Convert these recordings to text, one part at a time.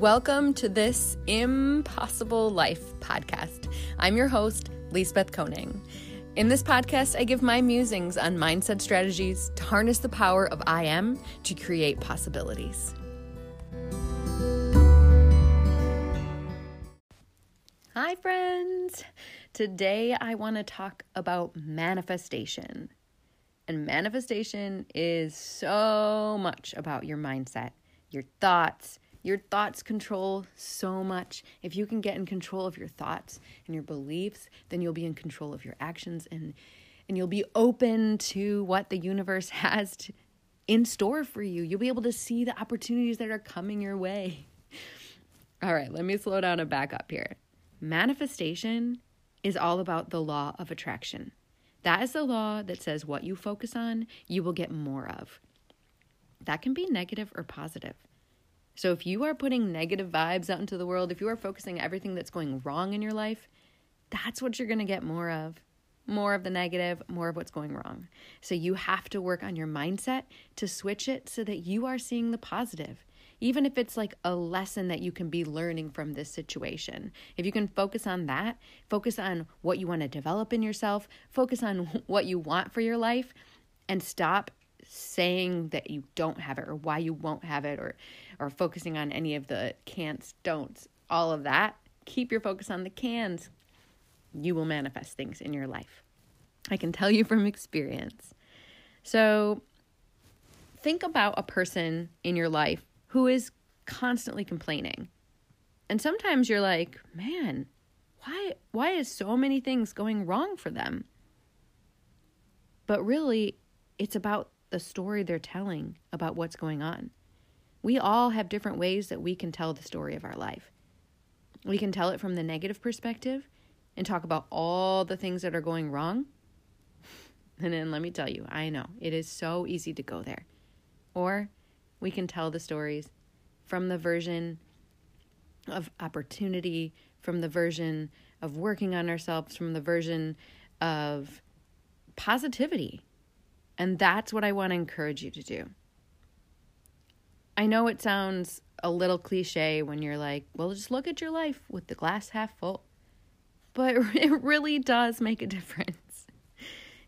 Welcome to this Impossible Life podcast. I'm your host, Lisbeth Koning. In this podcast, I give my musings on mindset strategies to harness the power of I am to create possibilities. Hi, friends. Today, I want to talk about manifestation. And manifestation is so much about your mindset, your thoughts, your thoughts control so much. If you can get in control of your thoughts and your beliefs, then you'll be in control of your actions and and you'll be open to what the universe has to, in store for you. You'll be able to see the opportunities that are coming your way. All right, let me slow down and back up here. Manifestation is all about the law of attraction. That is the law that says what you focus on, you will get more of. That can be negative or positive. So if you are putting negative vibes out into the world, if you are focusing everything that's going wrong in your life, that's what you're going to get more of. More of the negative, more of what's going wrong. So you have to work on your mindset to switch it so that you are seeing the positive. Even if it's like a lesson that you can be learning from this situation. If you can focus on that, focus on what you want to develop in yourself, focus on what you want for your life, and stop saying that you don't have it or why you won't have it or or focusing on any of the can'ts, don'ts, all of that. Keep your focus on the cans. You will manifest things in your life. I can tell you from experience. So think about a person in your life who is constantly complaining. And sometimes you're like, "Man, why why is so many things going wrong for them?" But really, it's about the story they're telling about what's going on. We all have different ways that we can tell the story of our life. We can tell it from the negative perspective and talk about all the things that are going wrong. And then let me tell you, I know it is so easy to go there. Or we can tell the stories from the version of opportunity, from the version of working on ourselves, from the version of positivity and that's what I want to encourage you to do. I know it sounds a little cliche when you're like, well, just look at your life with the glass half full. But it really does make a difference.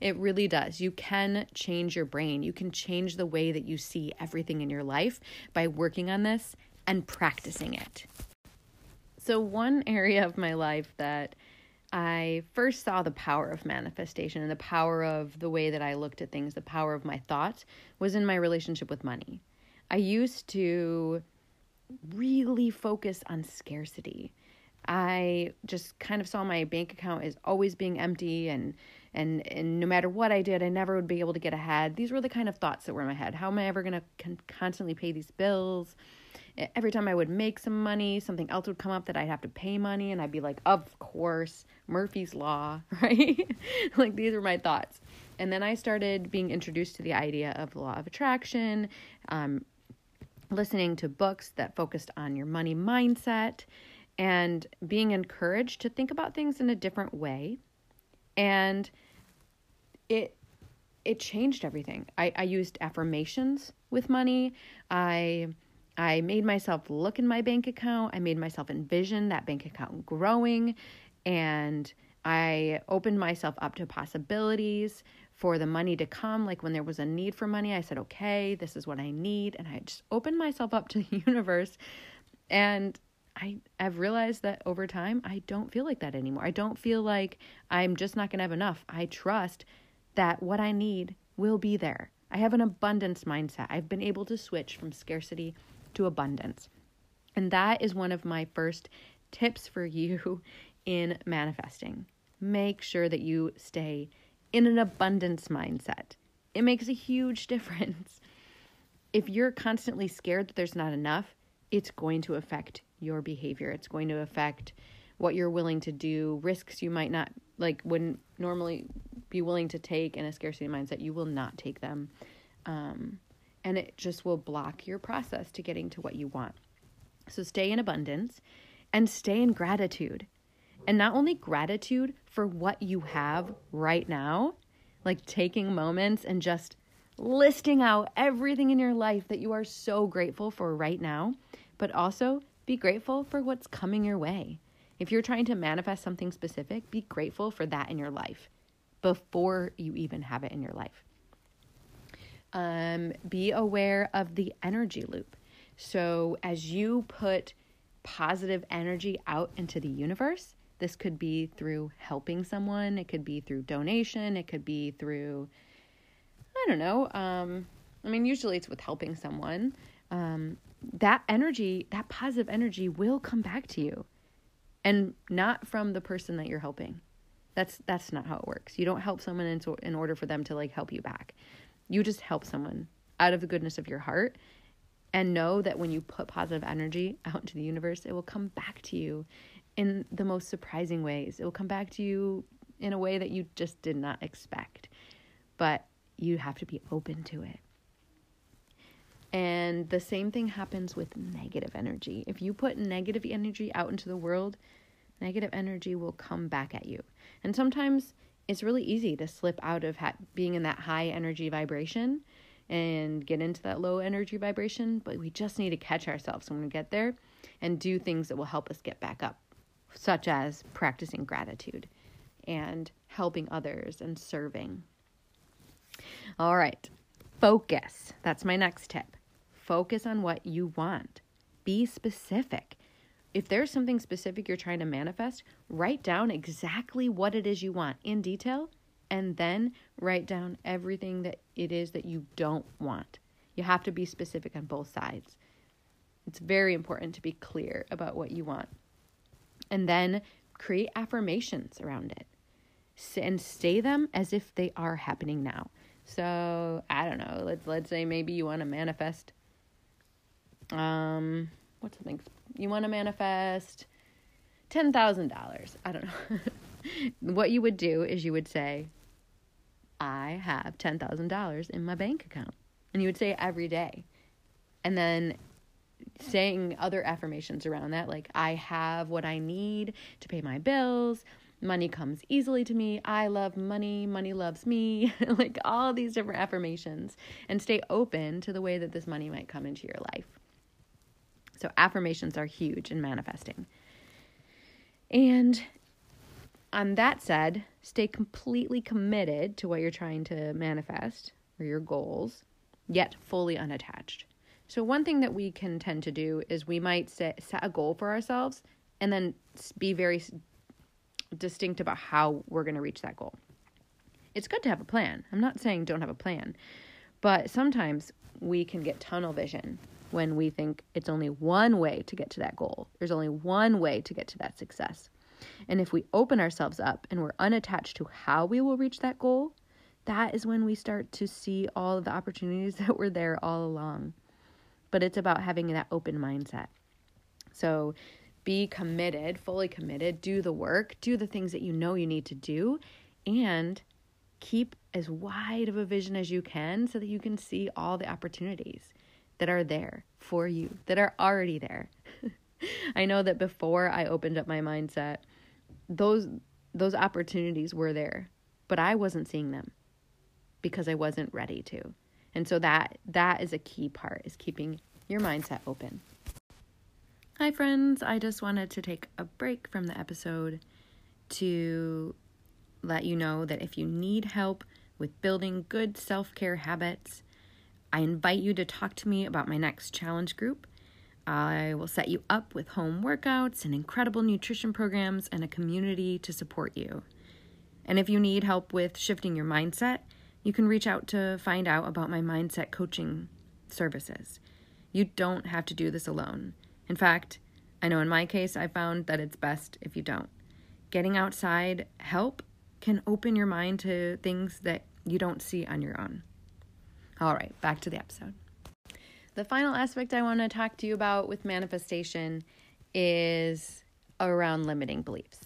It really does. You can change your brain. You can change the way that you see everything in your life by working on this and practicing it. So, one area of my life that I first saw the power of manifestation and the power of the way that I looked at things, the power of my thoughts, was in my relationship with money. I used to really focus on scarcity. I just kind of saw my bank account as always being empty and and and no matter what I did, I never would be able to get ahead. These were the kind of thoughts that were in my head. How am I ever going to con- constantly pay these bills? Every time I would make some money, something else would come up that I'd have to pay money, and I'd be like, of course, Murphy's Law, right? like these were my thoughts. And then I started being introduced to the idea of the law of attraction, um, listening to books that focused on your money mindset, and being encouraged to think about things in a different way. And it it changed everything. I, I used affirmations with money. I I made myself look in my bank account. I made myself envision that bank account growing. And I opened myself up to possibilities for the money to come. Like when there was a need for money, I said, okay, this is what I need. And I just opened myself up to the universe. And I, I've realized that over time, I don't feel like that anymore. I don't feel like I'm just not going to have enough. I trust that what I need will be there. I have an abundance mindset. I've been able to switch from scarcity to abundance. And that is one of my first tips for you in manifesting. Make sure that you stay in an abundance mindset. It makes a huge difference. If you're constantly scared that there's not enough, it's going to affect your behavior. It's going to affect what you're willing to do, risks you might not like wouldn't normally be willing to take in a scarcity mindset. You will not take them. Um, and it just will block your process to getting to what you want. So stay in abundance and stay in gratitude. And not only gratitude for what you have right now, like taking moments and just listing out everything in your life that you are so grateful for right now, but also Be grateful for what's coming your way. If you're trying to manifest something specific, be grateful for that in your life before you even have it in your life. Um, be aware of the energy loop. So, as you put positive energy out into the universe, this could be through helping someone, it could be through donation, it could be through, I don't know. Um, I mean, usually it's with helping someone. Um, that energy, that positive energy will come back to you and not from the person that you're helping. That's that's not how it works. You don't help someone in, in order for them to like help you back. You just help someone out of the goodness of your heart and know that when you put positive energy out into the universe, it will come back to you in the most surprising ways. It will come back to you in a way that you just did not expect. But you have to be open to it. And the same thing happens with negative energy. If you put negative energy out into the world, negative energy will come back at you. And sometimes it's really easy to slip out of ha- being in that high energy vibration and get into that low energy vibration, but we just need to catch ourselves when we get there and do things that will help us get back up, such as practicing gratitude and helping others and serving. All right, focus. That's my next tip. Focus on what you want. Be specific. If there's something specific you're trying to manifest, write down exactly what it is you want in detail and then write down everything that it is that you don't want. You have to be specific on both sides. It's very important to be clear about what you want. And then create affirmations around it and say them as if they are happening now. So, I don't know, let's let's say maybe you want to manifest um what's something you want to manifest $10,000. I don't know. what you would do is you would say I have $10,000 in my bank account. And you would say every day. And then saying other affirmations around that, like, I have what I need to pay my bills. Money comes easily to me. I love money. Money loves me. like all these different affirmations. And stay open to the way that this money might come into your life. So, affirmations are huge in manifesting. And on that said, stay completely committed to what you're trying to manifest or your goals, yet fully unattached. So, one thing that we can tend to do is we might set, set a goal for ourselves and then be very distinct about how we're going to reach that goal. It's good to have a plan. I'm not saying don't have a plan, but sometimes we can get tunnel vision when we think it's only one way to get to that goal. There's only one way to get to that success. And if we open ourselves up and we're unattached to how we will reach that goal, that is when we start to see all of the opportunities that were there all along. But it's about having that open mindset. So be committed, fully committed, do the work, do the things that you know you need to do, and keep as wide of a vision as you can so that you can see all the opportunities that are there for you, that are already there. I know that before I opened up my mindset, those those opportunities were there, but I wasn't seeing them because I wasn't ready to. And so that that is a key part is keeping your mindset open. Hi friends, I just wanted to take a break from the episode to let you know that if you need help with building good self-care habits, I invite you to talk to me about my next challenge group. I will set you up with home workouts and incredible nutrition programs and a community to support you. And if you need help with shifting your mindset, you can reach out to find out about my mindset coaching services. You don't have to do this alone. In fact, I know in my case, I found that it's best if you don't. Getting outside help can open your mind to things that you don't see on your own. All right, back to the episode. The final aspect I want to talk to you about with manifestation is around limiting beliefs.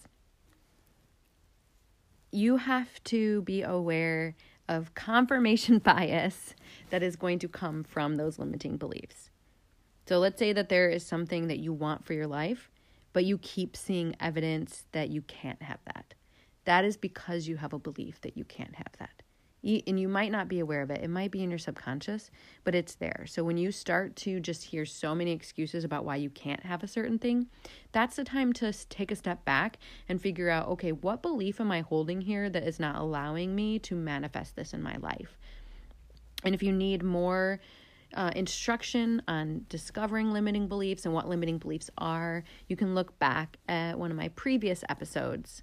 You have to be aware of confirmation bias that is going to come from those limiting beliefs. So let's say that there is something that you want for your life, but you keep seeing evidence that you can't have that. That is because you have a belief that you can't have that. And you might not be aware of it. It might be in your subconscious, but it's there. So when you start to just hear so many excuses about why you can't have a certain thing, that's the time to take a step back and figure out okay, what belief am I holding here that is not allowing me to manifest this in my life? And if you need more uh, instruction on discovering limiting beliefs and what limiting beliefs are, you can look back at one of my previous episodes.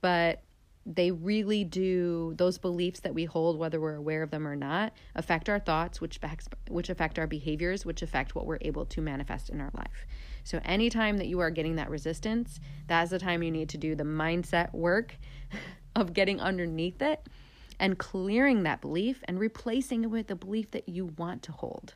But they really do those beliefs that we hold whether we're aware of them or not affect our thoughts which affects, which affect our behaviors which affect what we're able to manifest in our life. So anytime that you are getting that resistance that's the time you need to do the mindset work of getting underneath it and clearing that belief and replacing it with a belief that you want to hold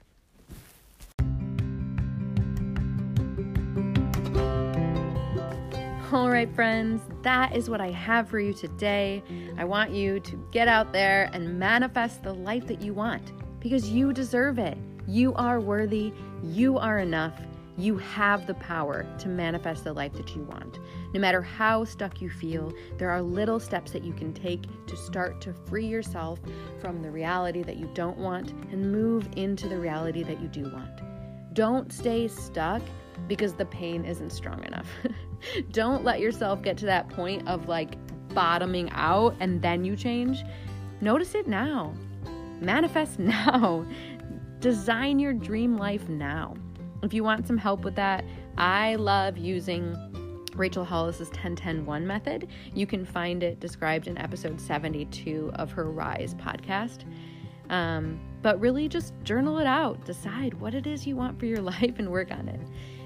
All right, friends, that is what I have for you today. I want you to get out there and manifest the life that you want because you deserve it. You are worthy, you are enough. You have the power to manifest the life that you want. No matter how stuck you feel, there are little steps that you can take to start to free yourself from the reality that you don't want and move into the reality that you do want. Don't stay stuck because the pain isn't strong enough. Don't let yourself get to that point of like bottoming out and then you change. Notice it now. Manifest now. Design your dream life now. If you want some help with that, I love using Rachel Hollis's 10-10-1 method. You can find it described in episode 72 of her Rise podcast. Um, but really just journal it out. Decide what it is you want for your life and work on it.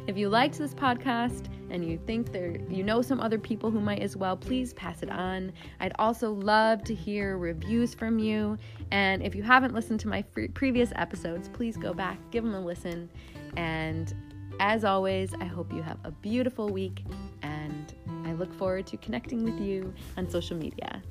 If you liked this podcast and you think there you know some other people who might as well, please pass it on. I'd also love to hear reviews from you. And if you haven't listened to my previous episodes, please go back, give them a listen. And as always, I hope you have a beautiful week and I look forward to connecting with you on social media.